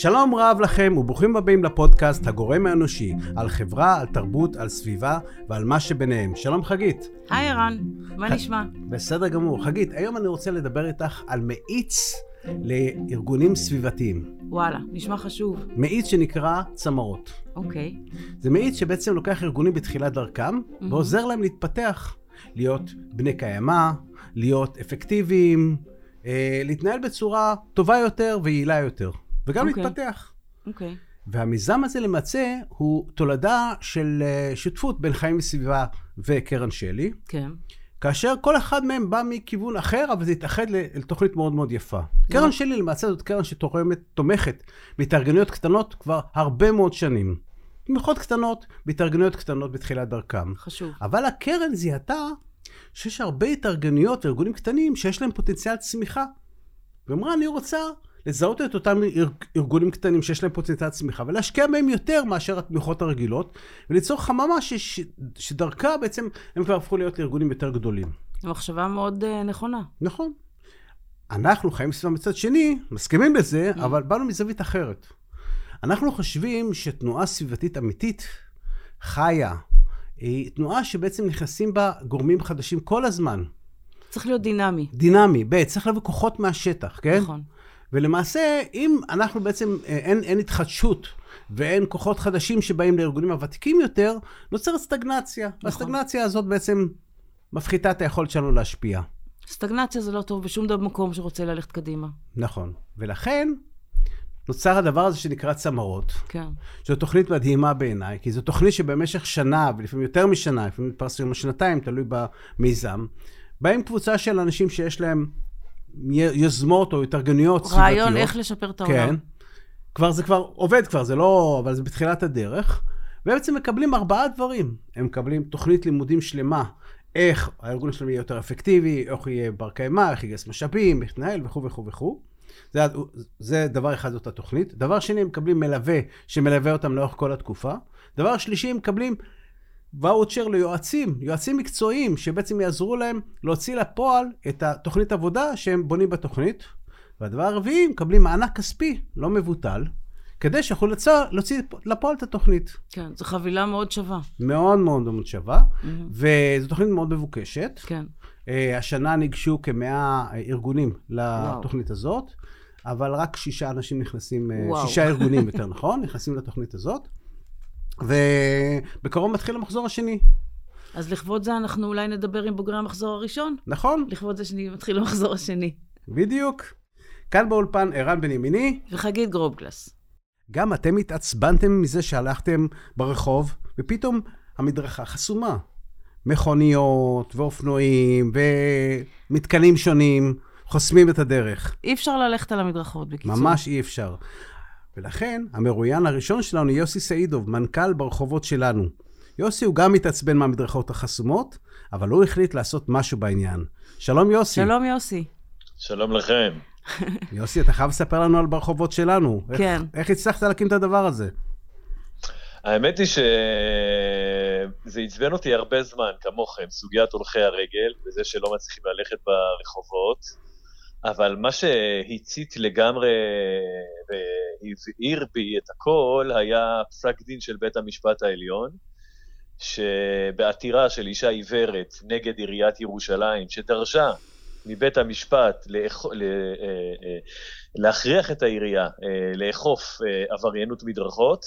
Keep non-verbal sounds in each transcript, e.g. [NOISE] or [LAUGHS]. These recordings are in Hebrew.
שלום רב לכם וברוכים הבאים לפודקאסט הגורם האנושי, על חברה, על תרבות, על סביבה ועל מה שביניהם. שלום חגית. היי ערן, מה נשמע? בסדר גמור. חגית, היום אני רוצה לדבר איתך על מאיץ לארגונים סביבתיים. וואלה, נשמע חשוב. מאיץ שנקרא צמרות. אוקיי. זה מאיץ שבעצם לוקח ארגונים בתחילת דרכם ועוזר להם להתפתח, להיות בני קיימא, להיות אפקטיביים, אה, להתנהל בצורה טובה יותר ויעילה יותר, וגם אוקיי. להתפתח. אוקיי. והמיזם הזה למעשה הוא תולדה של אה, שותפות בין חיים וסביבה וקרן שלי, כן. כאשר כל אחד מהם בא מכיוון אחר, אבל זה התאחד לתוכנית מאוד מאוד יפה. קרן שלי למעשה זאת קרן שתורמת, תומכת בהתארגנויות קטנות כבר הרבה מאוד שנים. תמיכות קטנות, בהתארגנויות קטנות בתחילת דרכם. חשוב. אבל הקרן זיהתה שיש הרבה התארגנויות וארגונים קטנים שיש להם פוטנציאל צמיחה. ואמרה, אני רוצה לזהות את אותם ארג- ארגונים קטנים שיש להם פוטנציאל צמיחה ולהשקיע בהם יותר מאשר התמיכות הרגילות, וליצור חממה ש- ש- שדרכה בעצם הם כבר הפכו להיות לארגונים יותר גדולים. מחשבה מאוד uh, נכונה. נכון. אנחנו חיים סביבה מצד שני, מסכימים לזה, אבל באנו מזווית אחרת. אנחנו חושבים שתנועה סביבתית אמיתית, חיה, היא תנועה שבעצם נכנסים בה גורמים חדשים כל הזמן. צריך להיות דינמי. דינמי, ב', צריך להביא כוחות מהשטח, כן? נכון. ולמעשה, אם אנחנו בעצם, אה, אין, אין התחדשות ואין כוחות חדשים שבאים לארגונים הוותיקים יותר, נוצרת סטגנציה. נכון. והסטגנציה הזאת בעצם מפחיתה את היכולת שלנו להשפיע. סטגנציה זה לא טוב בשום דבר מקום שרוצה ללכת קדימה. נכון. ולכן נוצר הדבר הזה שנקרא צמרות, כן. זו תוכנית מדהימה בעיניי, כי זו תוכנית שבמשך שנה, ולפעמים יותר משנה, לפעמים מתפרסמים שנתיים, תלוי במיזם, באים קבוצה של אנשים שיש להם יוזמות או התארגנויות סביבתיות. רעיון איך לשפר את העולם. כן. כבר זה כבר עובד כבר, זה לא... אבל זה בתחילת הדרך. והם בעצם מקבלים ארבעה דברים. הם מקבלים תוכנית לימודים שלמה, איך הארגון שלהם יהיה יותר אפקטיבי, איך יהיה בר קיימא, איך יגייס משאבים, איך יתנהל וכו' וכו' וכו'. זה, זה דבר אחד, זאת התוכנית. דבר שני, הם מקבלים מלווה שמלווה אותם לאורך כל התקופה. דבר שלישי, הם מקבלים ואוצ'ר ליועצים, יועצים מקצועיים, שבעצם יעזרו להם להוציא לפועל את התוכנית עבודה שהם בונים בתוכנית. והדבר הרביעי, מקבלים מענק כספי לא מבוטל, כדי שיוכלו לצא, להוציא לפועל את התוכנית. כן, זו חבילה מאוד שווה. מאוד מאוד מאוד שווה, וזו תוכנית מאוד מבוקשת. כן. אה, השנה ניגשו כמאה ארגונים לתוכנית הזאת, אבל רק שישה אנשים נכנסים, אה, וואו. שישה ארגונים [LAUGHS] יותר נכון, נכנסים לתוכנית הזאת. ובקרוב מתחיל המחזור השני, אז לכבוד זה אנחנו אולי נדבר עם בוגרי המחזור הראשון? נכון? לכבוד זה שמתחיל המחזור השני. בדיוק. כאן באולפן ערן בן ימיני, וחגית גרובגלס. גם אתם התעצבנתם מזה שהלכתם ברחוב, ופתאום המדרכה חסומה. מכוניות, ואופנועים, ומתקנים שונים, חוסמים את הדרך. אי אפשר ללכת על המדרכות, בקיצור. ממש אי אפשר. ולכן, המרואיין הראשון שלנו, יוסי סעידוב, מנכ"ל ברחובות שלנו. יוסי הוא גם מתעצבן מהמדרכות החסומות, אבל הוא החליט לעשות משהו בעניין. שלום יוסי. שלום יוסי. שלום לכם. [LAUGHS] יוסי, אתה חייב לספר לנו על ברחובות שלנו. איך- כן. איך הצלחת להקים את הדבר הזה? האמת היא שזה עצבן אותי הרבה זמן, כמוכם, סוגיית הולכי הרגל, וזה שלא מצליחים ללכת ברחובות, אבל מה שהצית לגמרי והבעיר בי את הכל, היה פסק דין של בית המשפט העליון, שבעתירה של אישה עיוורת נגד עיריית ירושלים, שדרשה מבית המשפט לאכ... אה, אה, להכריח את העירייה אה, לאכוף עבריינות מדרכות,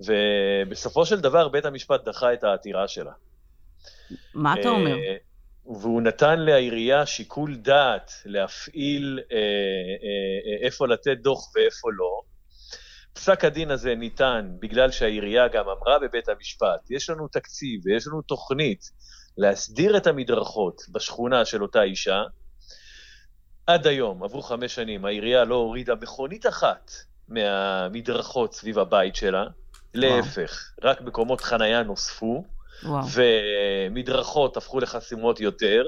ובסופו של דבר בית המשפט דחה את העתירה שלה. מה אתה אומר? והוא נתן לעירייה שיקול דעת להפעיל אה, אה, אה, איפה לתת דוח ואיפה לא. פסק הדין הזה ניתן בגלל שהעירייה גם אמרה בבית המשפט, יש לנו תקציב ויש לנו תוכנית להסדיר את המדרכות בשכונה של אותה אישה. עד היום, עברו חמש שנים, העירייה לא הורידה מכונית אחת מהמדרכות סביב הבית שלה. להפך, רק מקומות חנייה נוספו. וואו. ומדרכות הפכו לחסימות יותר,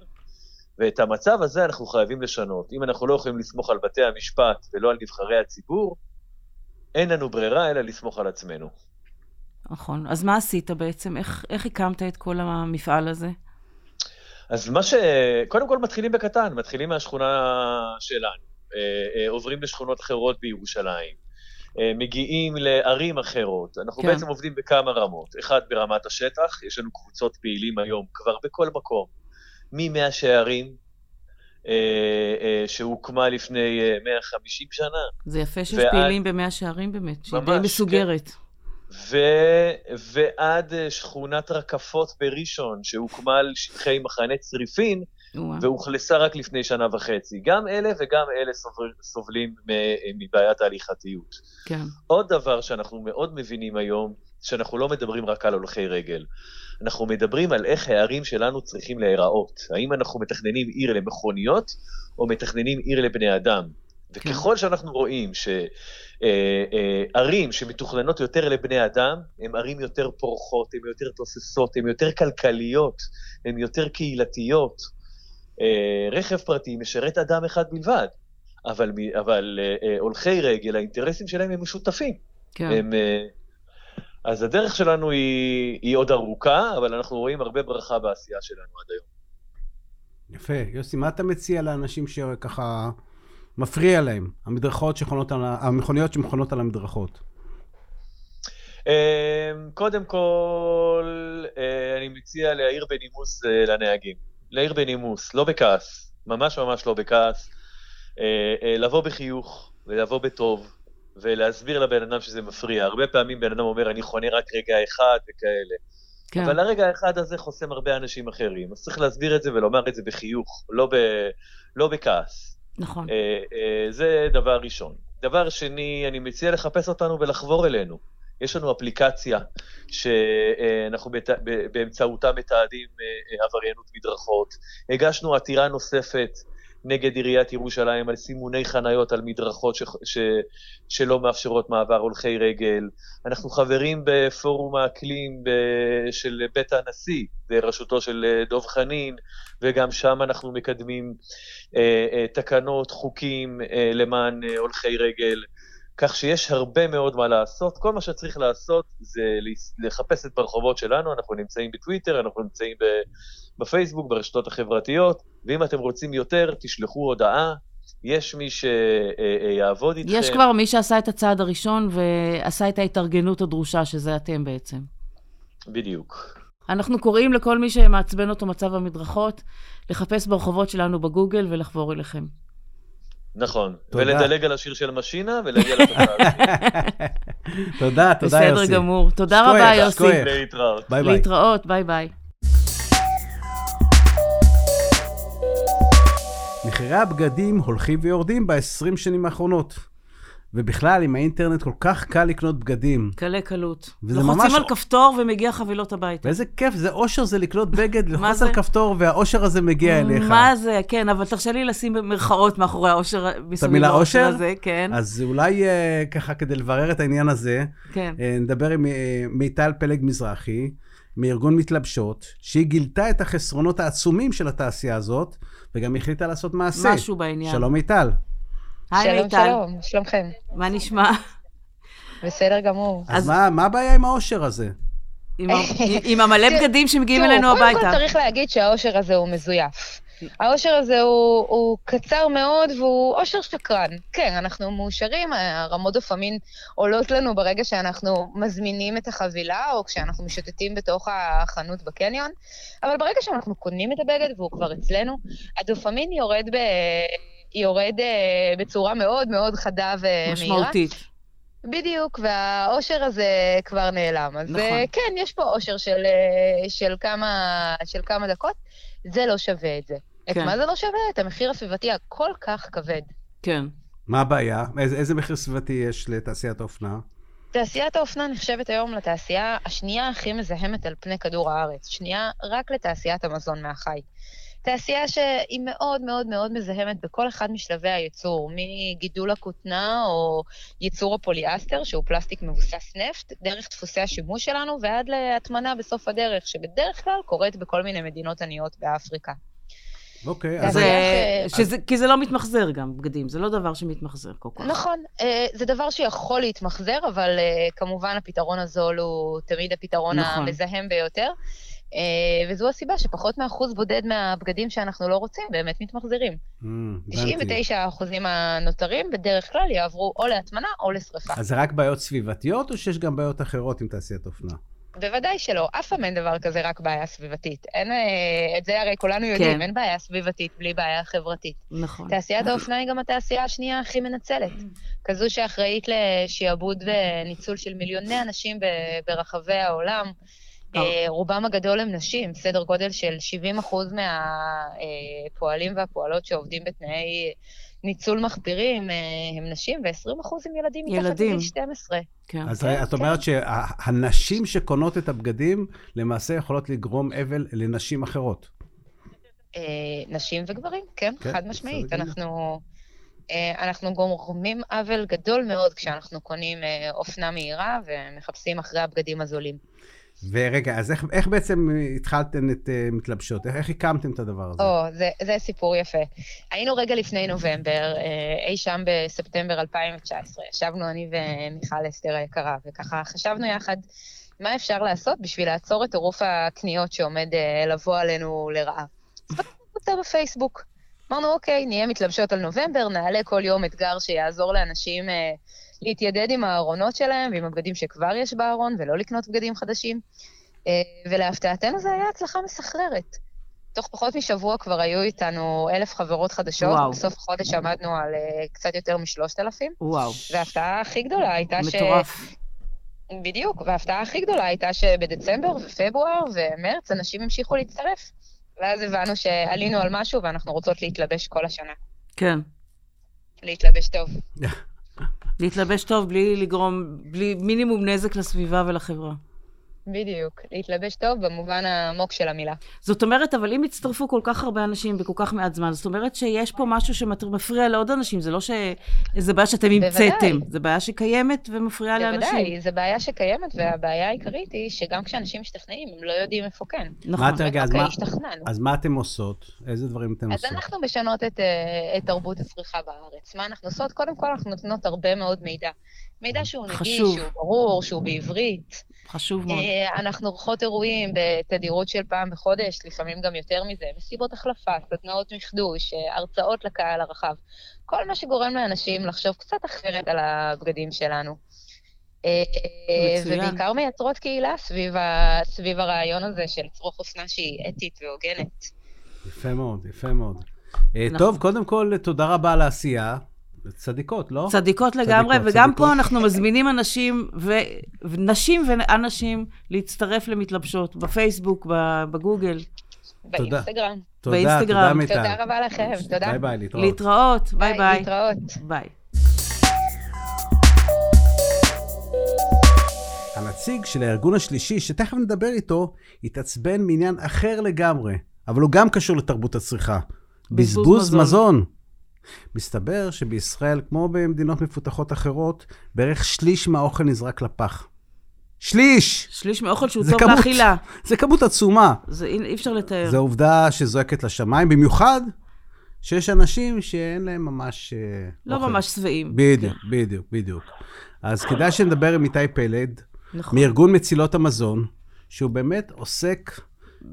ואת המצב הזה אנחנו חייבים לשנות. אם אנחנו לא יכולים לסמוך על בתי המשפט ולא על נבחרי הציבור, אין לנו ברירה אלא לסמוך על עצמנו. נכון. אז מה עשית בעצם? איך, איך הקמת את כל המפעל הזה? אז מה ש... קודם כל מתחילים בקטן, מתחילים מהשכונה שלנו, אה, אה, עוברים לשכונות אחרות בירושלים. אה, מגיעים לערים אחרות. אנחנו כן. בעצם עובדים בכמה רמות. אחד, ברמת השטח, יש לנו קבוצות פעילים היום כבר בכל מקום, ממאה שערים, אה, אה, שהוקמה לפני אה, 150 שנה, זה יפה שיש ועד- פעילים במאה שערים באמת, שהיא די ממש, מסוגרת. ו... ועד שכונת רקפות בראשון, שהוקמה על שטחי מחנה צריפין, או-אה. ואוכלסה רק לפני שנה וחצי. גם אלה וגם אלה סובל, סובלים מבעיית ההליכתיות. כן, עוד דבר שאנחנו מאוד מבינים היום, שאנחנו לא מדברים רק על הולכי רגל. אנחנו מדברים על איך הערים שלנו צריכים להיראות. האם אנחנו מתכננים עיר למכוניות, או מתכננים עיר לבני אדם. וככל שאנחנו רואים שערים שמתוכננות יותר לבני אדם, הן ערים יותר פורחות, הן יותר תוססות, הן יותר כלכליות, הן יותר קהילתיות. אה, רכב פרטי משרת אדם אחד בלבד, אבל, אבל אה, אה, הולכי רגל, האינטרסים שלהם הם משותפים. כן. הם, אז הדרך שלנו היא, היא עוד ארוכה, אבל אנחנו רואים הרבה ברכה בעשייה שלנו עד היום. יפה. יוסי, מה אתה מציע לאנשים שככה מפריע להם? המדרכות שחונות על ה... המכוניות שמכונות על המדרכות. קודם כל, אני מציע להעיר בנימוס לנהגים. להעיר בנימוס, לא בכעס, ממש ממש לא בכעס. אה, אה, לבוא בחיוך ולבוא בטוב, ולהסביר לבן אדם שזה מפריע. הרבה פעמים בן אדם אומר, אני חונה רק רגע אחד וכאלה. כן. אבל הרגע האחד הזה חוסם הרבה אנשים אחרים. אז צריך להסביר את זה ולומר את זה בחיוך, לא, ב, לא בכעס. נכון. אה, אה, זה דבר ראשון. דבר שני, אני מציע לחפש אותנו ולחבור אלינו. יש לנו אפליקציה שאנחנו בת... באמצעותה מתעדים אה, אה, עבריינות מדרכות. הגשנו עתירה נוספת נגד עיריית ירושלים על סימוני חניות על מדרכות ש... ש... שלא מאפשרות מעבר הולכי רגל. אנחנו חברים בפורום האקלים ב... של בית הנשיא, בראשותו של אה, דב חנין, וגם שם אנחנו מקדמים אה, אה, תקנות, חוקים אה, למען אה, הולכי רגל. כך שיש הרבה מאוד מה לעשות. כל מה שצריך לעשות זה לחפש את ברחובות שלנו, אנחנו נמצאים בטוויטר, אנחנו נמצאים בפייסבוק, ברשתות החברתיות, ואם אתם רוצים יותר, תשלחו הודעה. יש מי שיעבוד איתכם. יש כבר מי שעשה את הצעד הראשון ועשה את ההתארגנות הדרושה, שזה אתם בעצם. בדיוק. אנחנו קוראים לכל מי שמעצבן אותו מצב המדרכות, לחפש ברחובות שלנו בגוגל ולחבור אליכם. נכון. תודה. ולדלג על השיר של משינה ולהגיע לתוצאה [LAUGHS] הזאת. תודה, תודה יוסי. בסדר גמור. תודה שכוייך, רבה, יוסי. שכוייך. להתראות. ביי ביי. להתראות, ביי ביי. מחירי הבגדים הולכים ויורדים ב-20 שנים האחרונות. ובכלל, עם האינטרנט כל כך קל לקנות בגדים. קלי קלות. וזה לוחצים ממש- על כפתור ומגיע חבילות הביתה. ואיזה כיף, זה אושר זה לקנות בגד, [LAUGHS] ללחוץ זה? על כפתור והאושר הזה מגיע אליך. מה זה, כן, אבל תרשה לי לשים במרכאות מאחורי האושר, מסביב המילה אושר? הזה, כן, אז אולי אה, ככה, כדי לברר את העניין הזה, כן. אה, נדבר עם אה, מיטל פלג מזרחי, מארגון מתלבשות, שהיא גילתה את החסרונות העצומים של התעשייה הזאת, וגם החליטה לעשות מעשה. משהו בעניין. שלום מיטל. היי שלום, מיטל, שלום, שלומכם. מה נשמע? בסדר גמור. אז אז- מה, מה הבעיה עם האושר הזה? עם [LAUGHS] ה- עם המלא בגדים שמגיעים אלינו קודם הביתה. כל צריך להגיד שהאושר הזה הוא מזויף. האושר הזה הוא, הוא קצר מאוד והוא אושר שקרן. כן, אנחנו מאושרים, הרמות דופמין עולות לנו ברגע שאנחנו מזמינים את החבילה, או כשאנחנו משוטטים בתוך החנות בקניון, אבל ברגע שאנחנו קונים את הבגד והוא כבר אצלנו, הדופמין יורד, ב, יורד אה, בצורה מאוד מאוד חדה ומהירה. משמעותית. בדיוק, והאושר הזה כבר נעלם. אז נכון. נכון. כן, יש פה אושר של, אה, של, כמה, של כמה דקות, זה לא שווה את זה. את כן. מה זה לא שווה? את המחיר הסביבתי הכל כך כבד. כן. מה הבעיה? איזה, איזה מחיר סביבתי יש לתעשיית האופנה? תעשיית האופנה נחשבת היום לתעשייה השנייה הכי מזהמת על פני כדור הארץ, שנייה רק לתעשיית המזון מהחי. תעשייה שהיא מאוד מאוד מאוד מזהמת בכל אחד משלבי הייצור, מגידול הכותנה או ייצור הפוליאסטר, שהוא פלסטיק מבוסס נפט, דרך דפוסי השימוש שלנו ועד להטמנה בסוף הדרך, שבדרך כלל קורית בכל מיני מדינות עניות באפריקה. אוקיי, אז שזה, כי זה לא מתמחזר גם, בגדים, זה לא דבר שמתמחזר כל כך. נכון, אה, זה דבר שיכול להתמחזר, אבל אה, כמובן הפתרון הזול הוא תמיד הפתרון נכון. המזהם ביותר. אה, וזו הסיבה שפחות מאחוז בודד מהבגדים שאנחנו לא רוצים באמת מתמחזרים. Mm, הבנתי. 99 האחוזים הנותרים בדרך כלל יעברו או להטמנה או לשרפה. אז זה רק בעיות סביבתיות, או שיש גם בעיות אחרות עם תעשיית אופנה? בוודאי שלא, אף פעם אין דבר כזה רק בעיה סביבתית. אין, אה, את זה הרי כולנו יודעים, כן. אין בעיה סביבתית בלי בעיה חברתית. נכון. תעשיית האופנה היא גם התעשייה השנייה הכי מנצלת. כזו שאחראית לשעבוד וניצול של מיליוני אנשים ב- ברחבי העולם. אה, רובם הגדול הם נשים, סדר גודל של 70 אחוז מהפועלים והפועלות שעובדים בתנאי ניצול מחפירים אה, הם נשים, ו-20 אחוז הם ילדים מתחת ילדים. לגיל 12. כן. אז כן, את אומרת שהנשים שקונות את הבגדים, למעשה יכולות לגרום אבל לנשים אחרות. אה, נשים וגברים, כן, כן, חד משמעית. אנחנו, אה, אנחנו גורמים עוול גדול מאוד כשאנחנו קונים אופנה מהירה ומחפשים אחרי הבגדים הזולים. ורגע, אז איך, איך בעצם התחלתם את uh, מתלבשות? איך, איך הקמתם את הדבר הזה? או, זה, זה סיפור יפה. היינו רגע לפני נובמבר, אה, אי שם בספטמבר 2019, ישבנו אני ומיכל אסתר היקרה, וככה חשבנו יחד מה אפשר לעשות בשביל לעצור את טירוף הקניות שעומד אה, לבוא עלינו לרעה. אז פתחנו קבוצה בפייסבוק. אמרנו, אוקיי, נהיה מתלבשות על נובמבר, נעלה כל יום אתגר שיעזור לאנשים אה, להתיידד עם הארונות שלהם ועם הבגדים שכבר יש בארון, ולא לקנות בגדים חדשים. אה, ולהפתעתנו זה היה הצלחה מסחררת. תוך פחות משבוע כבר היו איתנו אלף חברות חדשות, וואו. בסוף החודש עמדנו על אה, קצת יותר משלושת אלפים, וואו, וההפתעה הכי גדולה הייתה ש... מטורף. בדיוק, וההפתעה הכי גדולה הייתה שבדצמבר ופברואר ומרץ אנשים המשיכו להצטרף. ואז הבנו שעלינו על משהו ואנחנו רוצות להתלבש כל השנה. כן. להתלבש טוב. [LAUGHS] להתלבש טוב בלי לגרום, בלי מינימום נזק לסביבה ולחברה. בדיוק, להתלבש טוב במובן העמוק של המילה. זאת אומרת, אבל אם הצטרפו כל כך הרבה אנשים בכל כך מעט זמן, זאת אומרת שיש פה משהו שמפריע לעוד אנשים, זה לא שזה בעיה שאתם. המצאתם, זה בעיה שקיימת ומפריעה לאנשים. בוודאי, זו בעיה שקיימת, והבעיה העיקרית היא שגם כשאנשים משתכנעים, הם לא יודעים איפה כן. נכון. מה את רגע, אז אוקיי, מה. אז מה אתם עושות? איזה דברים אתם אז עושות? אנחנו משנות את, אה, את תרבות הצריכה בארץ. מה אנחנו עושות? קודם כל, אנחנו נותנות הרבה מאוד מידע. מידע שהוא נגיש. שהוא ברור, שהוא בעברית. חשוב מאוד. אה, אנחנו עורכות אירועים בתדירות של פעם בחודש, לפעמים גם יותר מזה, מסיבות החלפה, סדנאות מחדוש, אה, הרצאות לקהל הרחב. כל מה שגורם לאנשים לחשוב קצת אחרת על הבגדים שלנו. אה, מצוין. ובעיקר מייצרות קהילה סביב, ה, סביב הרעיון הזה של לצרוך אופנה שהיא אתית והוגנת. יפה מאוד, יפה מאוד. נכון. טוב, קודם כל, תודה רבה על העשייה. צדיקות, לא? צדיקות לגמרי, צדיקות, וגם צדיקות. פה אנחנו מזמינים אנשים, ו... ונשים ואנשים להצטרף למתלבשות, בפייסבוק, בגוגל, תודה. באינסטגרם. תודה, באינסטגרם. תודה מיטל. תודה רבה לכם, תודה. ביי ביי, להתראות. להתראות, ביי ביי. להתראות. ביי. הנציג של הארגון השלישי, שתכף נדבר איתו, התעצבן מעניין אחר לגמרי, אבל הוא גם קשור לתרבות הצריכה. בזבוז בזבוז מזון. מזון. מסתבר שבישראל, כמו במדינות מפותחות אחרות, בערך שליש מהאוכל נזרק לפח. שליש! שליש מאוכל שהוא טוב כמות. לאכילה. זה כמות עצומה. זה אי אפשר לתאר. זו עובדה שזועקת לשמיים, במיוחד שיש אנשים שאין להם ממש... אה, לא אוכל. ממש שבעים. בדיוק, בדיוק, בדיוק. אז כדאי שנדבר עם איתי פלד, נכון. מארגון מצילות המזון, שהוא באמת עוסק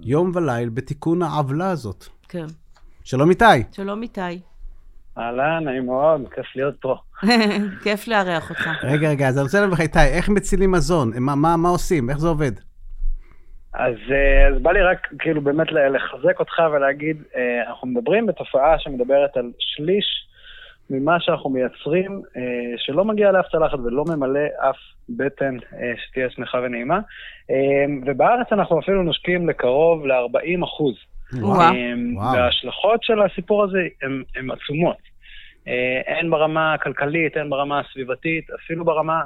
יום וליל בתיקון העוולה הזאת. כן. שלום איתי. שלום איתי. אהלן, נעים מאוד, כיף להיות פה. [LAUGHS] כיף לארח אותך. רגע, רגע, אז אני רוצה לדבר לך, איתי, איך מצילים מזון? מה, מה, מה עושים? איך זה עובד? אז, אה, אז בא לי רק כאילו באמת לחזק אותך ולהגיד, אה, אנחנו מדברים בתופעה שמדברת על שליש ממה שאנחנו מייצרים, אה, שלא מגיע לאף צלחת ולא ממלא אף בטן שתהיה שמחה ונעימה. ובארץ אנחנו אפילו נושקים לקרוב ל-40 אחוז. וואו. וואו. וההשלכות של הסיפור הזה הן עצומות. אה, הן ברמה הכלכלית, הן ברמה הסביבתית, אפילו ברמה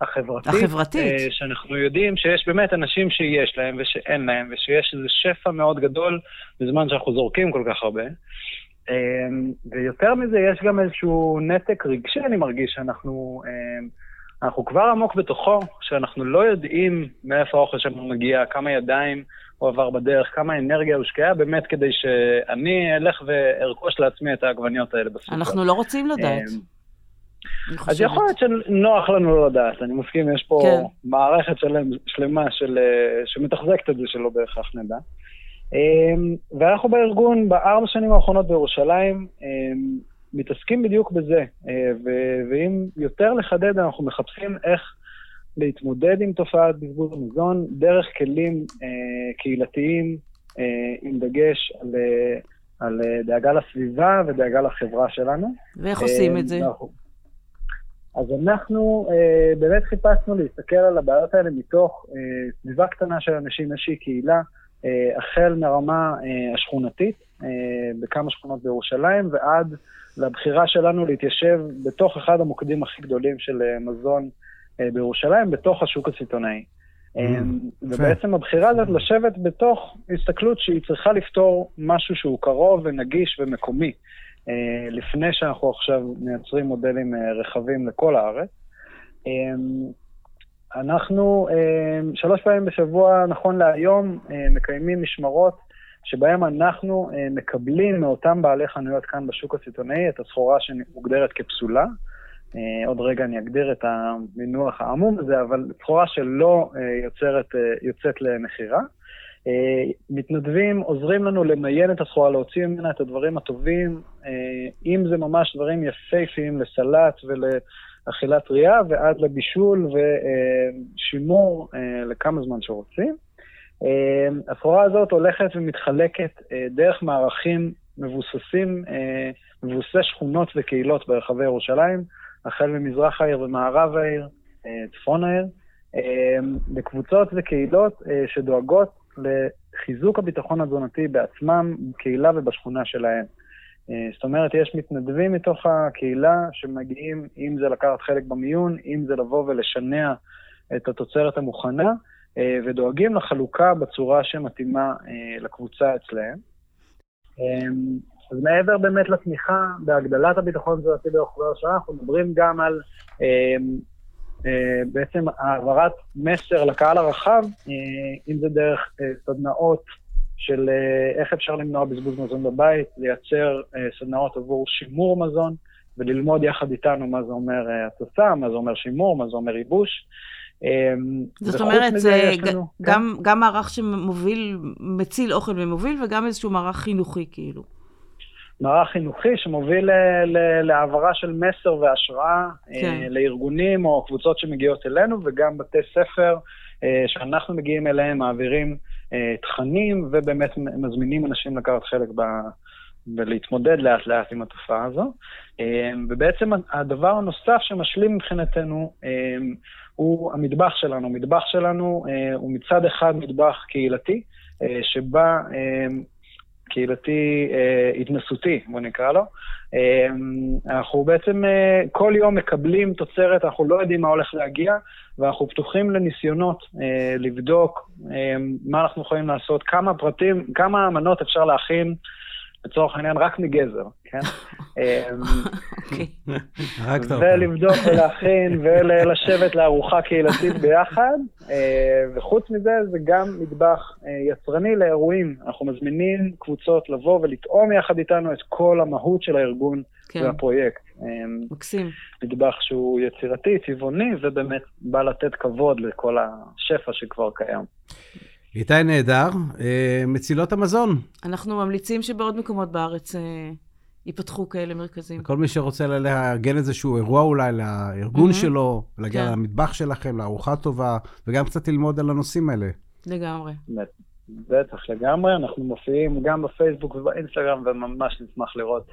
החברתית. החברתית. אה, שאנחנו יודעים שיש באמת אנשים שיש להם ושאין להם, ושיש איזה שפע מאוד גדול בזמן שאנחנו זורקים כל כך הרבה. אה, ויותר מזה, יש גם איזשהו נתק רגשי, אני מרגיש, שאנחנו אה, אנחנו כבר עמוק בתוכו, שאנחנו לא יודעים מאיפה האוכל שלנו מגיע, כמה ידיים הוא עבר בדרך, כמה אנרגיה הושקעה, באמת כדי שאני אלך וארכוש לעצמי את העגבניות האלה בסופר. אנחנו לא רוצים לדעת. אני אז. יכול להיות שנוח לנו לא לדעת, אני מסכים, יש פה כן. מערכת שלם, שלמה של, אה, שמתחזקת את זה שלא בהכרח נדע. אמ, ואנחנו בארגון בארבע שנים האחרונות בירושלים אמ, מתעסקים בדיוק בזה, אה, ואם יותר לחדד, אנחנו מחפשים איך להתמודד עם תופעת בזבוז המזון דרך כלים אה, קהילתיים, אה, עם דגש על, אה, על אה, דאגה לסביבה ודאגה לחברה שלנו. ואיך עושים את זה? אה, אנחנו- אז אנחנו אה, באמת חיפשנו להסתכל על הבעיות האלה מתוך אה, סביבה קטנה של אנשים, איזושהי קהילה, אה, החל מהרמה אה, השכונתית, אה, בכמה שכונות בירושלים, ועד לבחירה שלנו להתיישב בתוך אחד המוקדים הכי גדולים של אה, מזון אה, בירושלים, בתוך השוק הסיטונאי. Mm, אה. ובעצם הבחירה הזאת לשבת בתוך הסתכלות שהיא צריכה לפתור משהו שהוא קרוב ונגיש ומקומי. אה, לפני שאנחנו עכשיו מייצרים מודלים אה, רחבים לכל הארץ. אה, אנחנו אה, שלוש פעמים בשבוע, נכון להיום, אה, מקיימים משמרות שבהם אנחנו אה, מקבלים מאותם בעלי חנויות כאן בשוק הסיטונאי את הסחורה שמוגדרת כפסולה. אה, עוד רגע אני אגדיר את המינוח העמום הזה, אבל סחורה שלא אה, יוצרת, אה, יוצאת למכירה. אה, מתנדבים עוזרים לנו למיין את הסחורה, להוציא ממנה את הדברים הטובים, אה, אם זה ממש דברים יפהפיים לסלט ולאכילה טריה, ועד לבישול ושימור אה, לכמה זמן שרוצים. אה, הסחורה הזאת הולכת ומתחלקת אה, דרך מערכים מבוססים, אה, מבוססי שכונות וקהילות ברחבי ירושלים, החל ממזרח העיר ומערב העיר, אה, צפון העיר, אה, בקבוצות וקהילות אה, שדואגות לחיזוק הביטחון התזונתי בעצמם, בקהילה ובשכונה שלהם. זאת אומרת, יש מתנדבים מתוך הקהילה שמגיעים, אם זה לקחת חלק במיון, אם זה לבוא ולשנע את התוצרת המוכנה, ודואגים לחלוקה בצורה שמתאימה לקבוצה אצלהם. אה, אז מעבר באמת לתמיכה בהגדלת הביטחון התזונתי ברחבי השעה, אנחנו מדברים גם על אה, אה, בעצם העברת מסר לקהל הרחב, אה, אם זה דרך אה, סדנאות של אה, איך אפשר למנוע בזבוז מזון בבית, לייצר אה, סדנאות עבור שימור מזון, וללמוד יחד איתנו מה זה אומר אה, התוצאה, מה זה אומר שימור, מה זה אומר ייבוש. אה, זאת אומרת, זה יש ג- לנו- כן. גם, גם מערך שמוביל, מציל אוכל ומוביל, וגם איזשהו מערך חינוכי, כאילו. מערך חינוכי שמוביל ל- להעברה של מסר והשראה כן. כן. לארגונים או קבוצות שמגיעות אלינו, וגם בתי ספר אה, שאנחנו מגיעים אליהם, מעבירים אה, תכנים, ובאמת מזמינים אנשים לקחת חלק ב... ולהתמודד לאט לאט עם התופעה הזו. אה, ובעצם הדבר הנוסף שמשלים מבחינתנו אה, הוא המטבח שלנו. המטבח שלנו אה, הוא מצד אחד מטבח קהילתי, אה, שבה אה, קהילתי אה, התנסותי, בוא נקרא לו. אה, אנחנו בעצם אה, כל יום מקבלים תוצרת, אנחנו לא יודעים מה הולך להגיע, ואנחנו פתוחים לניסיונות אה, לבדוק אה, מה אנחנו יכולים לעשות, כמה פרטים, כמה מנות אפשר להכין, לצורך העניין, רק מגזר, כן? [LAUGHS] אה, אוקיי. הרגת אותם. ולבדוק ולהכין [LAUGHS] ולשבת לארוחה קהילתית ביחד. אה, וחוץ מזה, זה גם מטבח אה, יצרני לאירועים. אנחנו מזמינים קבוצות לבוא ולטעום יחד איתנו את כל המהות של הארגון כן, והפרויקט. אה, מקסים. מטבח שהוא יצירתי, צבעוני, ובאמת בא לתת כבוד לכל השפע שכבר קיים. איתי נהדר, אה, מצילות המזון. אנחנו ממליצים שבעוד מקומות בארץ אה, ייפתחו כאלה מרכזים. כל מי שרוצה לארגן איזשהו אירוע אולי לארגון Mhm. שלו, להגיע כן. למטבח שלכם, לארוחה טובה, וגם קצת ללמוד על הנושאים האלה. לגמרי. בטח לגמרי, אנחנו מופיעים גם בפייסבוק ובאינסטגרם, וממש נשמח לראות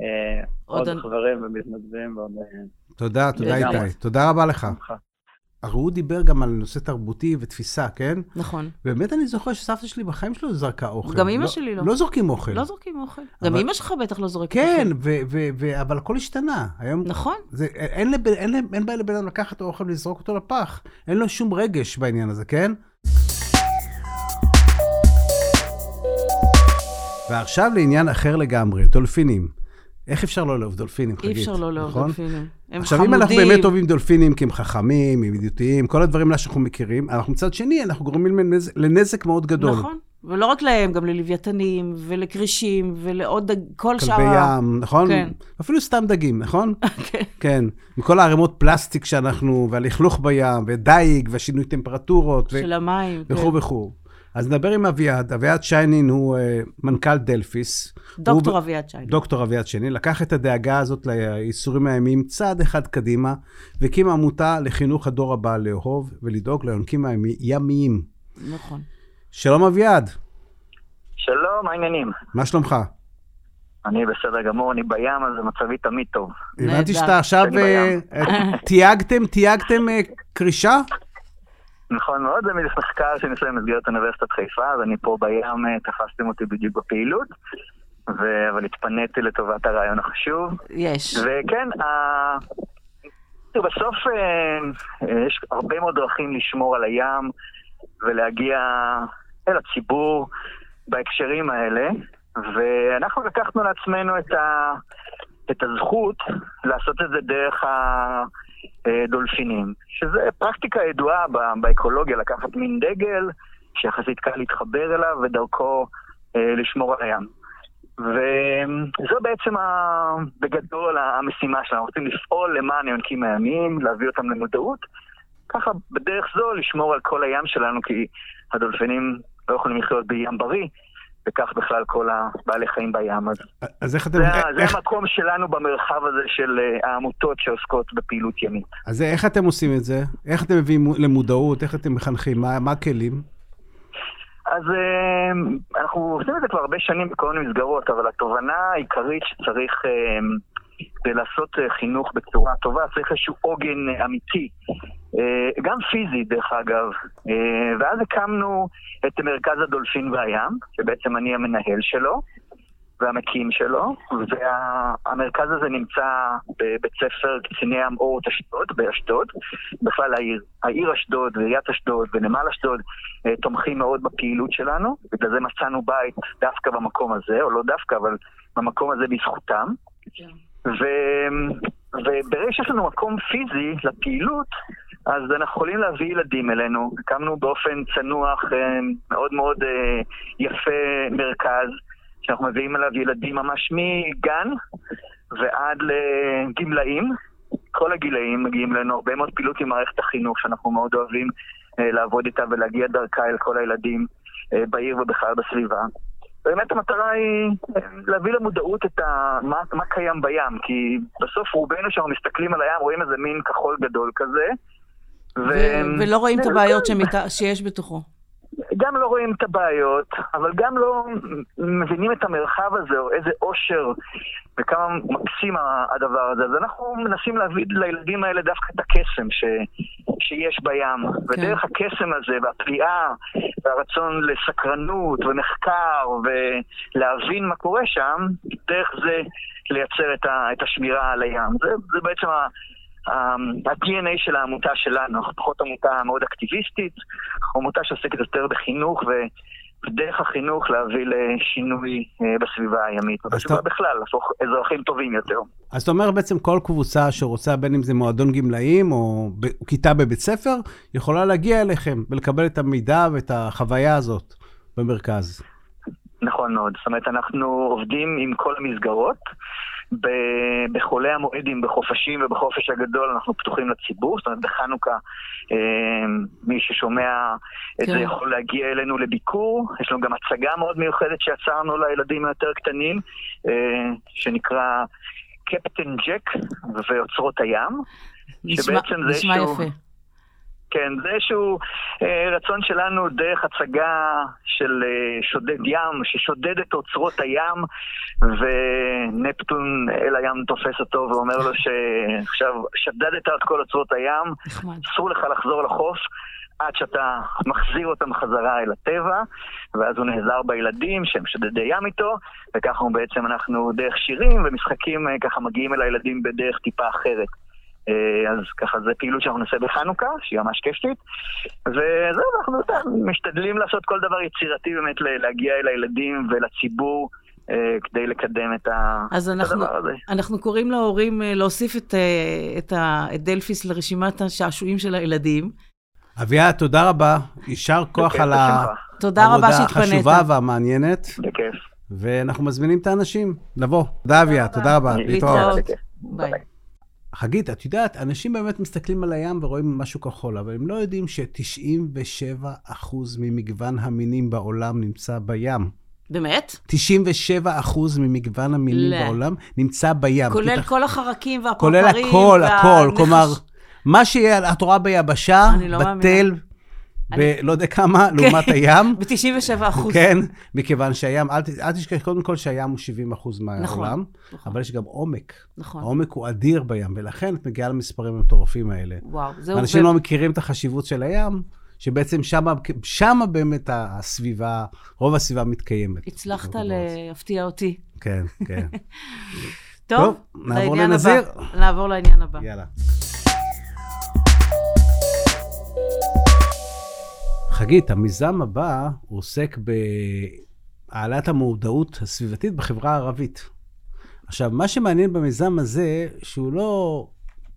אה, עוד עוד חברים ומתנדבים ועוד... אה, תודה, תודה לגמרי. איתי. תודה רבה לך. הרי הוא דיבר גם על נושא תרבותי ותפיסה, כן? נכון. באמת אני זוכר שסבתא שלי בחיים שלו זרקה אוכל. גם אמא לא- שלי לא. לא זורקים אוכל. לא זורקים אוכל. אבל- גם אמא שלך בטח לא זורקת כן, אוכל. ו- אבל הכל השתנה. היום נכון. זה, אין, לב, אין, לב, אין בעיה לבן אדם לקחת אוכל ולזרוק אותו לפח. אין לו שום רגש בעניין הזה, כן? ועכשיו לעניין אחר לגמרי, דולפינים. איך אפשר לא לאהוב דולפינים, חגית? אי אפשר לא לאהוב נכון? דולפינים. הם עכשיו, חמודים. אם אנחנו באמת אוהבים דולפינים כי הם חכמים, הם ידידותיים, כל הדברים האלה שאנחנו מכירים, אנחנו מצד שני, אנחנו גורמים לנזק, לנזק מאוד גדול. נכון, ולא רק להם, גם ללוויתנים, ולכרישים, ולעוד, דג- כל שאר... כלבי ה- ים, נכון? כן. אפילו סתם דגים, נכון? כן. כן. מכל הערימות פלסטיק שאנחנו, והלכלוך בים, ודייג, והשינוי טמפרטורות, ו- של המים. וכו' כן. וכו'. אז נדבר עם אביעד. אביעד שיינין הוא אה, מנכ"ל דלפיס. דוקטור הוא- אביעד שיינין. דוקטור אביעד שיינין לקח את הדאגה הזאת לייסורים הימיים צעד אחד קדימה, והקים עמותה לחינוך הדור הבא לאהוב ולדאוג ליונקים הימיים. נכון. שלום אביעד, שלום, מה העניינים? מה שלומך? אני בסדר גמור, אני בים, אז מצבי תמיד טוב. הבנתי שאתה עכשיו... אה, אה, תייגתם, תייגתם קרישה? נכון מאוד, זה מחקר שנעשה במסגרת אוניברסיטת חיפה, אז אני פה בים, אה, תפסתם אותי בדיוק בפעילות, ו... אבל התפניתי לטובת הרעיון החשוב. יש. וכן, ה... בסוף אה, אה, יש הרבה מאוד דרכים לשמור על הים ולהגיע אל הציבור בהקשרים האלה, ואנחנו לקחנו לעצמנו את, ה... את הזכות לעשות את זה דרך הדולפינים, שזה פרקטיקה ידועה באקולוגיה, לקחת מין דגל שיחסית קל להתחבר אליו ודרכו אה, לשמור על הים. וזו בעצם ה... בגדול המשימה שלנו, רוצים לפעול למען היונקים הימיים, להביא אותם למודעות, ככה בדרך זו לשמור על כל הים שלנו, כי הדולפינים לא יכולים לחיות בים בריא, וכך בכלל כל הבעלי חיים בים. אז אז איך אתם... זה, ה- זה איך- המקום שלנו במרחב הזה של אה, העמותות שעוסקות בפעילות ימית. אז איך אתם עושים את זה? איך אתם מביאים למודעות? איך אתם מחנכים? מה מה הכלים? אז אה, אנחנו עושים את זה כבר הרבה שנים בכל מיני מסגרות, אבל התובנה העיקרית שצריך, אה, כדי לעשות אה, חינוך בצורה טובה, צריך איזשהו עוגן אה, אמיתי, אה, גם פיזי דרך אגב. ואז הקמנו את מרכז הדולפין והים, שבעצם אני המנהל שלו. והמקים שלו, והמרכז הזה נמצא בבית ספר קציני ים אורט אשדוד, באשדוד, בכלל העיר. העיר אשדוד ועיריית אשדוד ונמל אשדוד תומכים מאוד בפעילות שלנו, בגלל זה מצאנו בית דווקא במקום הזה, או לא דווקא, אבל במקום הזה בזכותם. ו... וברגע שיש לנו מקום פיזי לפעילות, אז אנחנו יכולים להביא ילדים אלינו. הקמנו באופן צנוח אה, מאוד מאוד אה, יפה מרכז, שאנחנו מביאים אליו ילדים ממש מגן ועד לגמלאים. כל הגילאים מגיעים אלינו, הרבה מאוד פעילות עם מערכת החינוך שאנחנו מאוד אוהבים אה, לעבוד איתה ולהגיע דרכה אל כל הילדים בעיר ובכלל בסביבה. באמת המטרה היא אה, להביא למודעות את ה... מה, מה קיים בים, כי בסוף רובנו שאנחנו מסתכלים על הים רואים איזה מין כחול גדול כזה. ו- ולא רואים את הבעיות שמת- שיש בתוכו. גם לא רואים את הבעיות, אבל גם לא מבינים את המרחב הזה, או איזה אושר וכמה מקסים הדבר הזה. אז אנחנו מנסים להביא לילדים האלה דווקא את הקסם ש, שיש בים. ודרך הקסם הזה, והפליאה, והרצון לסקרנות ומחקר, ולהבין מה קורה שם, דרך זה לייצר את, ה, את השמירה על הים. זה, זה בעצם ה... ה-DNA של העמותה שלנו, אנחנו פחות עמותה מאוד אקטיביסטית, עמותה שעוסקת יותר בחינוך ודרך החינוך להביא לשינוי אה, בסביבה הימית, ובסביבה אתה- בכלל, להפוך אזרחים טובים יותר. אז אתה אומר בעצם כל קבוצה שרוצה, בין אם זה מועדון גמלאים או ב- כיתה בבית ספר, יכולה להגיע אליכם ולקבל את המידע ואת החוויה הזאת במרכז. נכון מאוד. זאת אומרת, אנחנו עובדים עם כל המסגרות. בחולי המועדים, בחופשים ובחופש הגדול אנחנו פתוחים לציבור, זאת אומרת בחנוכה אה, מי ששומע את זה כן. יכול להגיע אלינו לביקור. יש לנו גם הצגה מאוד מיוחדת שיצרנו לילדים היותר קטנים, אה, שנקרא קפטן ג'ק ואוצרות הים. נשמע שבעצם זה נשמע שהוא- יפה. כן, זה איזשהו אה, רצון שלנו דרך הצגה של אה, שודד ים, ששודד את אוצרות הים, ונפטון אל הים תופס אותו ואומר לו שעכשיו שדדת את כל אוצרות הים. אסור לך לחזור לחוף. עד שאתה מחזיר אותם חזרה אל הטבע, ואז הוא נעזר בילדים שהם שודדי ים איתו, וככה בעצם אנחנו דרך שירים ומשחקים אה, ככה מגיעים אל הילדים בדרך טיפה אחרת. אה, אז ככה זה פעילות שאנחנו נעשה בחנוכה, שהיא ממש כיפית. וזהו, אנחנו משתדלים לעשות כל דבר יצירתי באמת ל- להגיע אל הילדים ולציבור אה, כדי לקדם את ה- אז את אנחנו, הדבר הזה. אנחנו קוראים להורים אה, להוסיף את, את, ה, את דלפיס לרשימת השעשועים של הילדים. אביעד, תודה רבה. יישר כוח בכיף, על בשמחה. תודה רבה שהתפנית. עבודה חשובה והמעניינת, בכיף. ואנחנו מזמינים את האנשים לבוא. תודה אביה, תודה רבה. להתראות. ביי. חגית, את יודעת, אנשים באמת מסתכלים על הים ורואים משהו כחול, אבל הם לא יודעים ש-97% ממגוון המינים בעולם נמצא בים. באמת? 97% ממגוון המינים לא. בעולם נמצא בים. כולל כי- כל החרקים כולל והפרפרים. הכל, הכל. והנחש- כלומר, מה שאת רואה ביבשה, אני לא מאמינה. בלא יודע כמה, לעומת הים, [LAUGHS] ב-97 אחוז. כן, מכיוון שהים, אל תשכח קודם כל שהים הוא 70 אחוז מהעולם, נכון. אבל יש גם עומק. נכון. העומק הוא אדיר בים, ולכן את מגיעה למספרים המטורפים האלה. וואו, זהו. אנשים ו- לא מכירים את החשיבות של הים, שבעצם שמה, שמה באמת הסביבה, רוב הסביבה מתקיימת. הצלחת. להפתיע אותי. כן, כן. [LAUGHS] טוב, טוב, נעבור לנזיר. הבא. נעבור לעניין הבא. יאללה. חגית, המיזם הבא עוסק בהעלאת המודעות הסביבתית בחברה הערבית. עכשיו, מה שמעניין במיזם הזה, שהוא לא...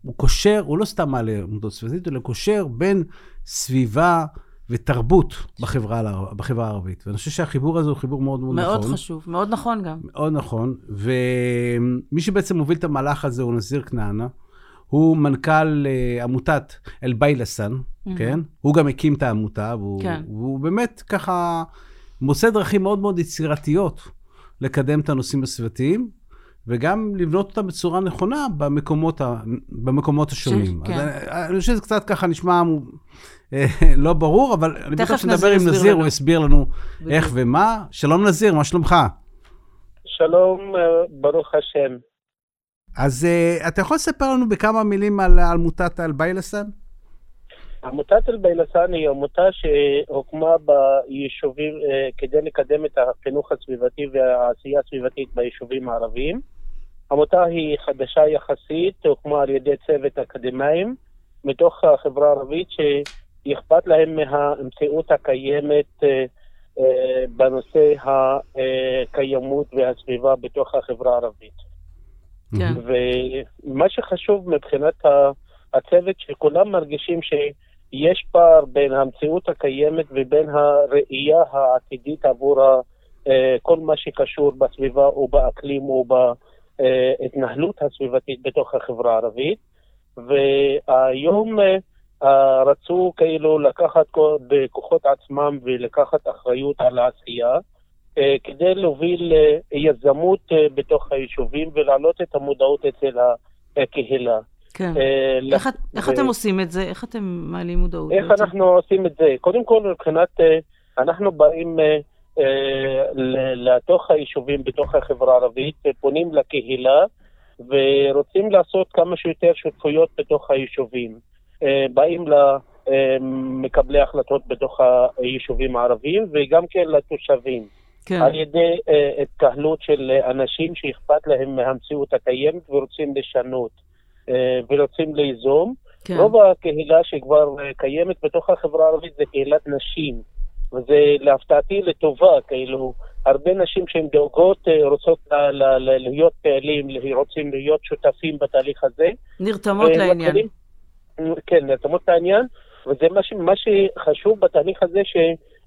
הוא קושר, הוא לא סתם מעלה מודעות סביבתית, אלא קושר בין סביבה ותרבות בחברה, בחברה הערבית. ואני חושב שהחיבור הזה הוא חיבור מאוד מאוד נכון. מאוד חשוב, מאוד נכון גם. מאוד נכון, ומי שבעצם מוביל את המהלך הזה הוא נזיר כנענה. הוא מנכ"ל אה, עמותת אל-ביילסן, כן? הוא גם הקים את העמותה, והוא, כן. והוא באמת ככה מוצא דרכים מאוד מאוד יצירתיות לקדם את הנושאים הסביבתיים, וגם לבנות אותם בצורה נכונה במקומות, ה, במקומות השונים. כן. אז אני, אני חושב שזה קצת ככה נשמע אה, לא ברור, אבל אני בטוח שנדבר נזיר עם נזיר, לנו. הוא יסביר לנו בדיוק. איך ומה. שלום נזיר, מה שלומך? שלום, אה, ברוך השם. אז uh, אתה יכול לספר לנו בכמה מילים על על עמותת אל-ביילסן? עמותת אל-ביילסן היא עמותה שהוקמה ביישובים אה, כדי לקדם את החינוך הסביבתי והעשייה הסביבתית ביישובים הערביים. העמותה היא חדשה יחסית, הוקמה על ידי צוות אקדמאים מתוך החברה הערבית שאכפת להם מהמציאות הקיימת אה, בנושא הקיימות והסביבה בתוך החברה הערבית. כן. ומה שחשוב מבחינת הצוות, שכולם מרגישים שיש פער בין המציאות הקיימת ובין הראייה העתידית עבור אה, כל מה שקשור בסביבה ובאקלים ובהתנהלות הסביבתית בתוך החברה הערבית. והיום אה, רצו כאילו לקחת בכוחות עצמם ולקחת אחריות על העשייה. אה, כדי להוביל אה, יזמות אה, בתוך היישובים ולהעלות את המודעות אצל הקהילה. כן. איך איך אתם עושים את זה? איך אתם מעלים מודעות? איך בעצם? אנחנו עושים את זה? קודם כל, מבחינת, אנחנו באים לתוך היישובים בתוך החברה הערבית, פונים לקהילה ורוצים לעשות כמה שיותר שותפויות בתוך היישובים. באים למקבלי החלטות בתוך היישובים הערביים וגם כן לתושבים. כן. על ידי אה, התקהלות של אה, אנשים שאכפת להם מהמציאות הקיימת ורוצים לשנות אה, ורוצים ליזום. כן. רוב הקהילה שכבר אה, קיימת בתוך החברה הערבית זה קהילת נשים, וזה להפתעתי לטובה, כאילו, הרבה נשים שהן דואגות רוצות ל- ל- ל- להיות פעילים, רוצים להיות שותפים בתהליך הזה. נרתמות לעניין. כן, נרתמות לעניין, וזה מה, ש, מה שחשוב בתהליך הזה,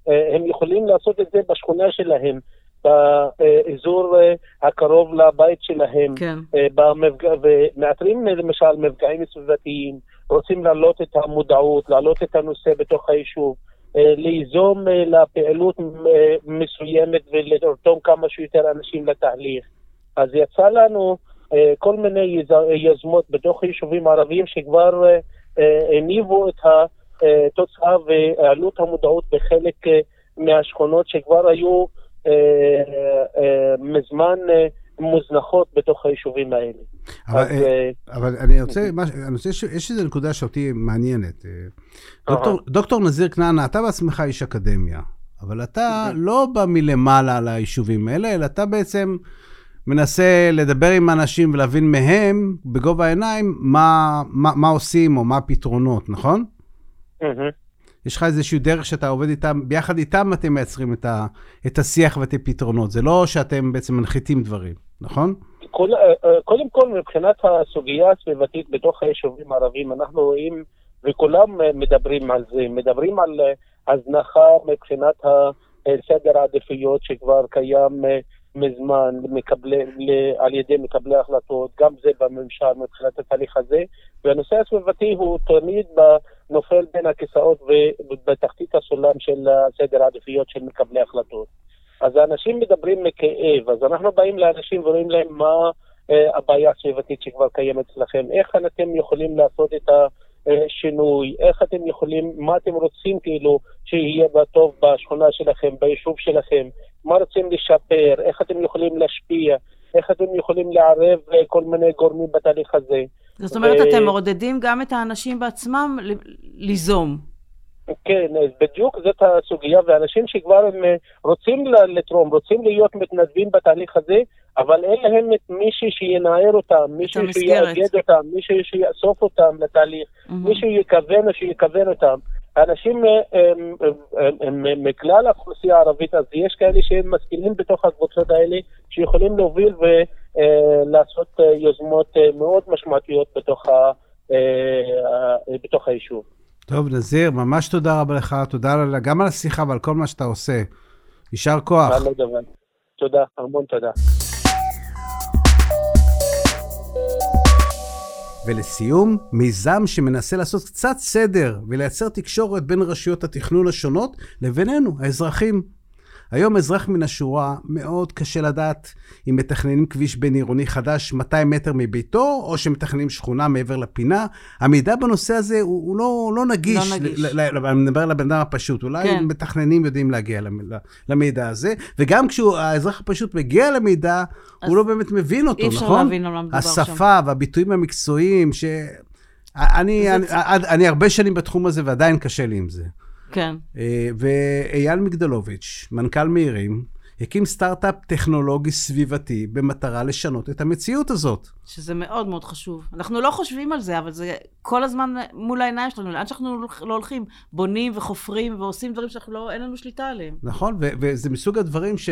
שהם יכולים לעשות את זה בשכונה שלהם, באזור אה, הקרוב לבית שלהם, כן. אה, במפגע, ומאתרים אה, למשל מפגעים סביבתיים, רוצים להעלות את המודעות, להעלות את הנושא בתוך היישוב, אה, ליזום אה, לפעילות אה, מסוימת ולרתום כמה שיותר אנשים לתהליך. אז יצא לנו אה, כל מיני יז- יוזמות בתוך היישובים הערביים שכבר אה, אה, הניבו את התוצאה והעלו את המודעות בחלק אה, מהשכונות שכבר היו אה, אה, מזמן אה, מוזנחות בתוך היישובים האלה. אבל, אז, אה, אה, אבל אני רוצה, אני רוצה, ש- יש איזו נקודה שאותי מעניינת. אה, דוקטור, דוקטור נזיר כנענה, אתה בעצמך איש אקדמיה, אבל אתה לא בא מלמעלה על היישובים האלה, אלא אתה בעצם מנסה לדבר עם אנשים ולהבין מהם, בגובה העיניים, מה, מה, מה עושים או מה הפתרונות, נכון? מהמם. יש לך איזושהי דרך שאתה עובד איתם, ביחד איתם אתם מייצרים את, ה, את השיח ואת הפתרונות. זה לא שאתם בעצם מנחיתים דברים, נכון? כל, אה, אה, קודם כל, מבחינת הסוגיה הסביבתית בתוך היישובים הערביים, אנחנו רואים, וכולם אה, מדברים על זה, מדברים על הזנחה מבחינת סדר העדיפויות שכבר קיים מזמן מקבלי, על ידי מקבלי החלטות, גם זה בממשל מבחינת התהליך הזה, והנושא הסביבתי הוא תמיד נופל בין הכיסאות ובתחתית הסולם של סדר העדיפויות של מקבלי החלטות. אז האנשים מדברים מכאב, אז אנחנו באים לאנשים ורואים להם מה אה, הבעיה הסביבתית שכבר קיימת אצלכם, איך אתם יכולים לעשות את השינוי, איך אתם יכולים, מה אתם רוצים כאילו שיהיה בטוב בשכונה שלכם, ביישוב שלכם, מה רוצים לשפר, איך אתם יכולים להשפיע, איך אתם יכולים לערב אה, כל מיני גורמים בתהליך הזה. זאת אומרת, ו... אתם מעודדים גם את האנשים בעצמם ליזום. כן, בדיוק זאת הסוגיה, ואנשים שכבר הם אה, רוצים לתרום, רוצים להיות מתנדבים בתהליך הזה, אבל אין להם את מישהו שינער אותם, מישהו שיאגד אותם, מישהו שיאסוף אותם לתהליך, mm-hmm. מישהו יכוון או שיכוון אותם. האנשים אה, הם, הם, הם, הם מכלל האוכלוסייה הערבית, אז יש כאלה שהם משכילים בתוך הקבוצות האלה, שיכולים להוביל ולעשות אה, יוזמות מאוד משמעותיות בתוך, ה, בתוך היישוב. טוב, נזיר, ממש תודה רבה לך, תודה גם על השיחה ועל כל מה שאתה עושה. יישר כוח. תודה, המון תודה. ולסיום, מיזם שמנסה לעשות קצת סדר ולייצר תקשורת בין רשויות התכנון השונות לבינינו, האזרחים. היום אזרח מן השורה, מאוד קשה לדעת אם מתכננים כביש בין עירוני חדש 200 מטר מביתו, או שמתכננים שכונה מעבר לפינה. המידע בנושא הזה הוא, הוא לא, לא נגיש. לא נגיש. אני מדבר על הבן אדם הפשוט. אולי כן. מתכננים יודעים להגיע למידע הזה, וגם כשהאזרח הפשוט מגיע למידע, הוא לא באמת מבין אותו, נכון? אי אפשר להבין על מה מדובר שם. השפה והביטויים המקצועיים, ש... אני, אני, אני, אני הרבה שנים בתחום הזה ועדיין קשה לי עם זה. כן. אה, ואייל מגדלוביץ', מנכ"ל מהירים, הקים סטארט-אפ טכנולוגי סביבתי במטרה לשנות את המציאות הזאת. שזה מאוד מאוד חשוב. אנחנו לא חושבים על זה, אבל זה כל הזמן מול העיניים שלנו, לאן שאנחנו לא הולכים, בונים וחופרים ועושים דברים שאין לא, לנו שליטה עליהם. נכון, ו- וזה מסוג הדברים ש...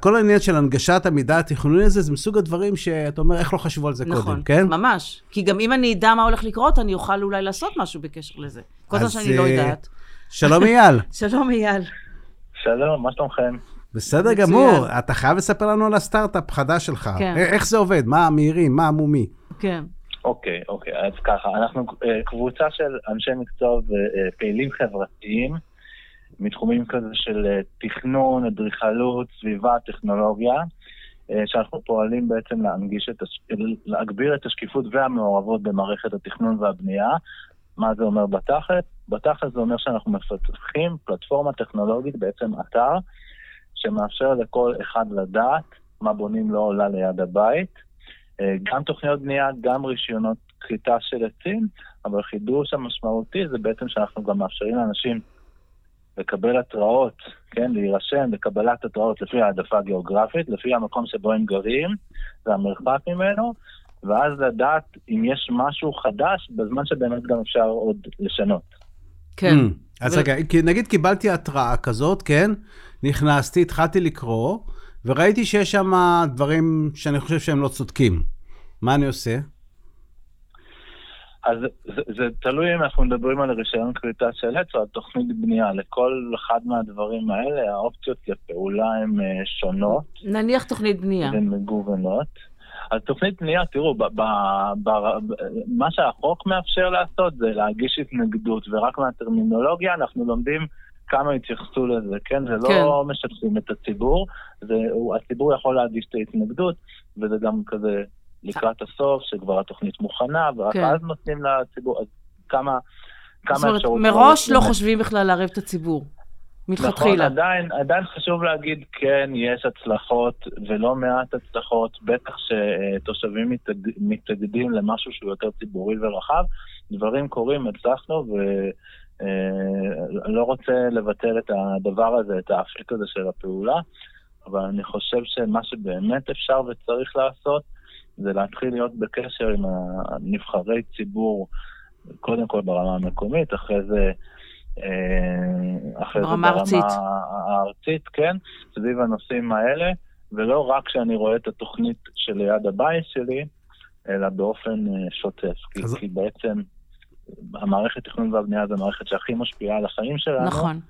כל העניין של הנגשת המידע התכנוני הזה, זה מסוג הדברים שאתה אומר, איך לא חשבו על זה נכון, קודם, כן? נכון, ממש. כי גם אם אני אדע מה הולך לקרות, אני אוכל אולי לעשות משהו בקשר לזה. כל זמן שאני לא אה, יודעת. שלום אייל. [LAUGHS] שלום אייל. שלום, מה שלומכם? בסדר גמור, אתה חייב לספר לנו על הסטארט-אפ חדש שלך. כן. איך זה עובד? מה המהירים? מה המומי? כן. אוקיי, אוקיי, אז ככה, אנחנו אה, קבוצה של אנשי מקצוע ופעילים חברתיים מתחומים כזה של אה, תכנון, אדריכלות, סביבה, טכנולוגיה, אה, שאנחנו פועלים בעצם להנגיש את, להגביר את השקיפות והמעורבות במערכת התכנון והבנייה. מה זה אומר בתכלת? בתכלת זה אומר שאנחנו מפתחים פלטפורמה טכנולוגית, בעצם אתר, שמאפשר לכל אחד לדעת מה בונים לא עולה ליד הבית. אה, גם תוכניות בנייה, גם רישיונות כריתה של עצים, אבל החידוש המשמעותי זה בעצם שאנחנו גם מאפשרים לאנשים לקבל התראות, כן, להירשם לקבלת התראות לפי העדפה גיאוגרפית, לפי המקום שבו הם גרים והמרחק ממנו, ואז לדעת אם יש משהו חדש בזמן שבאמת גם אפשר עוד לשנות. כן. Mm. אז רגע, נגיד קיבלתי התראה כזאת, כן? נכנסתי, התחלתי לקרוא, וראיתי שיש שם דברים שאני חושב שהם לא צודקים. מה אני עושה? אז זה, זה תלוי אם אנחנו מדברים על רישיון כריתה של עץ או על תוכנית בנייה. לכל אחד מהדברים האלה האופציות לפעולה הן אה, שונות. נניח תוכנית בנייה. הן מגוונות. אז תוכנית בנייה, תראו, ב, ב, ב, מה שהחוק מאפשר לעשות זה להגיש התנגדות, ורק מהטרמינולוגיה אנחנו לומדים כמה התייחסו לזה, כן? זה לא כן. לא משתפים את הציבור, זה, הציבור יכול להגיש את ההתנגדות, וזה גם כזה לקראת הסוף, שכבר התוכנית מוכנה, ורק כן. אז נותנים לציבור, אז כמה, כמה. זאת אומרת, מראש לא חושבים בכלל לערב את הציבור. מלכתחילה. נכון, עדיין, עדיין חשוב להגיד, כן, יש הצלחות, ולא מעט הצלחות, בטח שתושבים מתאג, מתאגדים למשהו שהוא יותר ציבורי ורחב. דברים קורים, הצלחנו, ואני אה, לא רוצה לבטל את הדבר הזה, את האפיק הזה של הפעולה, אבל אני חושב שמה שבאמת אפשר וצריך לעשות, זה להתחיל להיות בקשר עם הנבחרי ציבור, קודם כל ברמה המקומית, אחרי זה... אה, אחרי זה ברמה ארצית. הארצית, כן, סביב הנושאים האלה, ולא רק כשאני רואה את התוכנית שליד הבית שלי, אלא באופן אה, שוטף. אז... כי, כי בעצם המערכת תכנון והבנייה זו המערכת שהכי משפיעה על החיים שלנו. נכון.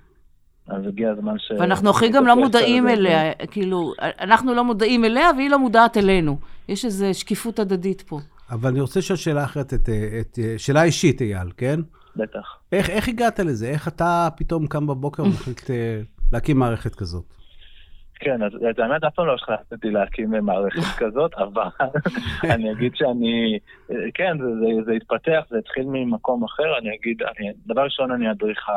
אז הגיע הזמן ש... ואנחנו הכי גם לא מודעים אליה, כאילו, אנחנו לא מודעים אליה והיא לא מודעת אלינו. יש איזו שקיפות הדדית פה. אבל אני רוצה לשאול שאלה אחרת, את, את, שאלה אישית, אייל, כן? בטח. איך, איך הגעת לזה? איך אתה פתאום קם בבוקר ומחליט אה, להקים מערכת כזאת? כן, אז את האמת, אף פעם לא החלטתי להקים מערכת [LAUGHS] כזאת, אבל [LAUGHS] אני אגיד שאני, כן, זה, זה, זה התפתח, זה התחיל ממקום אחר, אני אגיד, אני, דבר ראשון, אני אדריכל,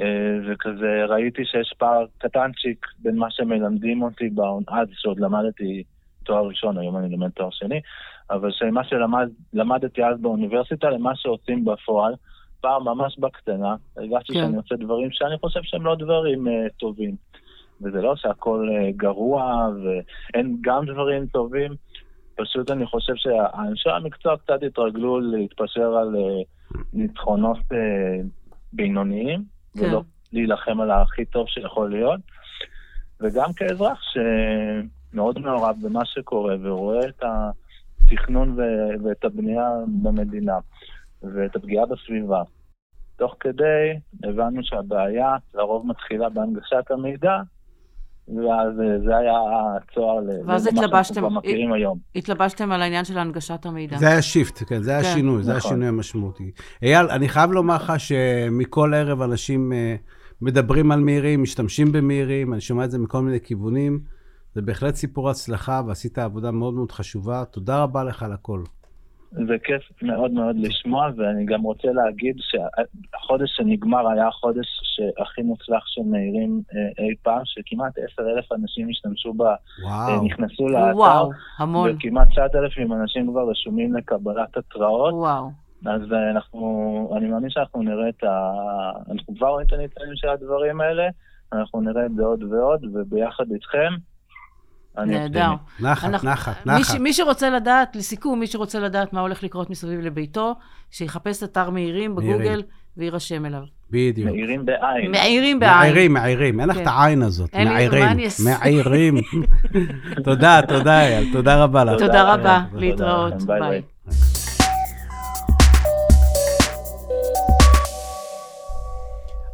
אה, וכזה ראיתי שיש פער קטנצ'יק בין מה שמלמדים אותי אז, שעוד למדתי תואר ראשון, היום אני לומד תואר שני, אבל שמה שלמדתי אז באוניברסיטה למה שעושים בפועל, פעם ממש בקטנה, הרגשתי כן. שאני עושה דברים שאני חושב שהם לא דברים uh, טובים. וזה לא שהכל uh, גרוע ואין גם דברים טובים, פשוט אני חושב שאנשי המקצוע קצת התרגלו להתפשר על uh, ניצחונות uh, בינוניים, כן. ולא להילחם על הכי טוב שיכול להיות. וגם כאזרח שמאוד מעורב במה שקורה ורואה את התכנון ו- ואת הבנייה במדינה. ואת הפגיעה בסביבה. תוך כדי הבנו שהבעיה לרוב מתחילה בהנגשת המידע, ואז אה, זה היה הצוהר למה שאנחנו כבר מכירים היום. התלבשתם על העניין של הנגשת המידע. זה היה שיפט, כן, זה היה כן. שינוי, נכון. זה היה שינוי המשמעותי. אייל, אני חייב לומר לך שמכל ערב אנשים אה, מדברים על מהירים, משתמשים במהירים, אני שומע את זה מכל מיני כיוונים. זה בהחלט סיפור הצלחה, ועשית עבודה מאוד מאוד חשובה. תודה רבה לך על הכל. זה כיף מאוד מאוד לשמוע, ואני גם רוצה להגיד שהחודש שנגמר היה החודש שהכי מוצלח של מאירים אה, אי פעם, שכמעט עשר אלף אנשים השתמשו בה, וואו. אה, נכנסו לאתר. וואו, המון. וכמעט תשעת אלפים אנשים כבר רשומים לקבלת התראות. וואו. אז אה, אנחנו, אני מאמין שאנחנו נראה את ה... אנחנו כבר רואים את הניצנים של הדברים האלה, אנחנו נראה את זה עוד ועוד, וביחד איתכם. נהדר. נחת, אנחנו, נחת, נחת. מי, ש, מי שרוצה לדעת, לסיכום, מי שרוצה לדעת מה הולך לקרות מסביב לביתו, שיחפש אתר מהירים בגוגל ויירשם אליו. בדיוק. מהירים בעין. מהירים בעין. מעירים, מעירים. אין לך כן. את העין הזאת. מעירים. מעירים. [LAUGHS] תודה, תודה, אייל. תודה רבה לך. תודה רבה. להתראות. ביי.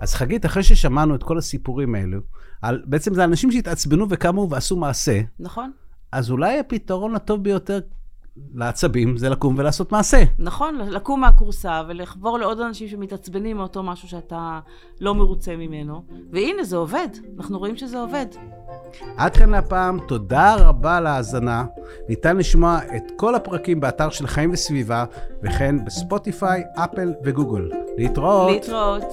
אז חגית, אחרי ששמענו את כל הסיפורים האלו, על, בעצם זה אנשים שהתעצבנו וקמו ועשו מעשה. נכון. אז אולי הפתרון הטוב ביותר לעצבים זה לקום ולעשות מעשה. נכון, לקום מהכורסה ולחבור לעוד אנשים שמתעצבנים מאותו משהו שאתה לא מרוצה ממנו. והנה, זה עובד. אנחנו רואים שזה עובד. עד כאן להפעם, תודה רבה על ההאזנה. ניתן לשמוע את כל הפרקים באתר של חיים וסביבה, וכן בספוטיפיי, אפל וגוגל. להתראות. להתראות.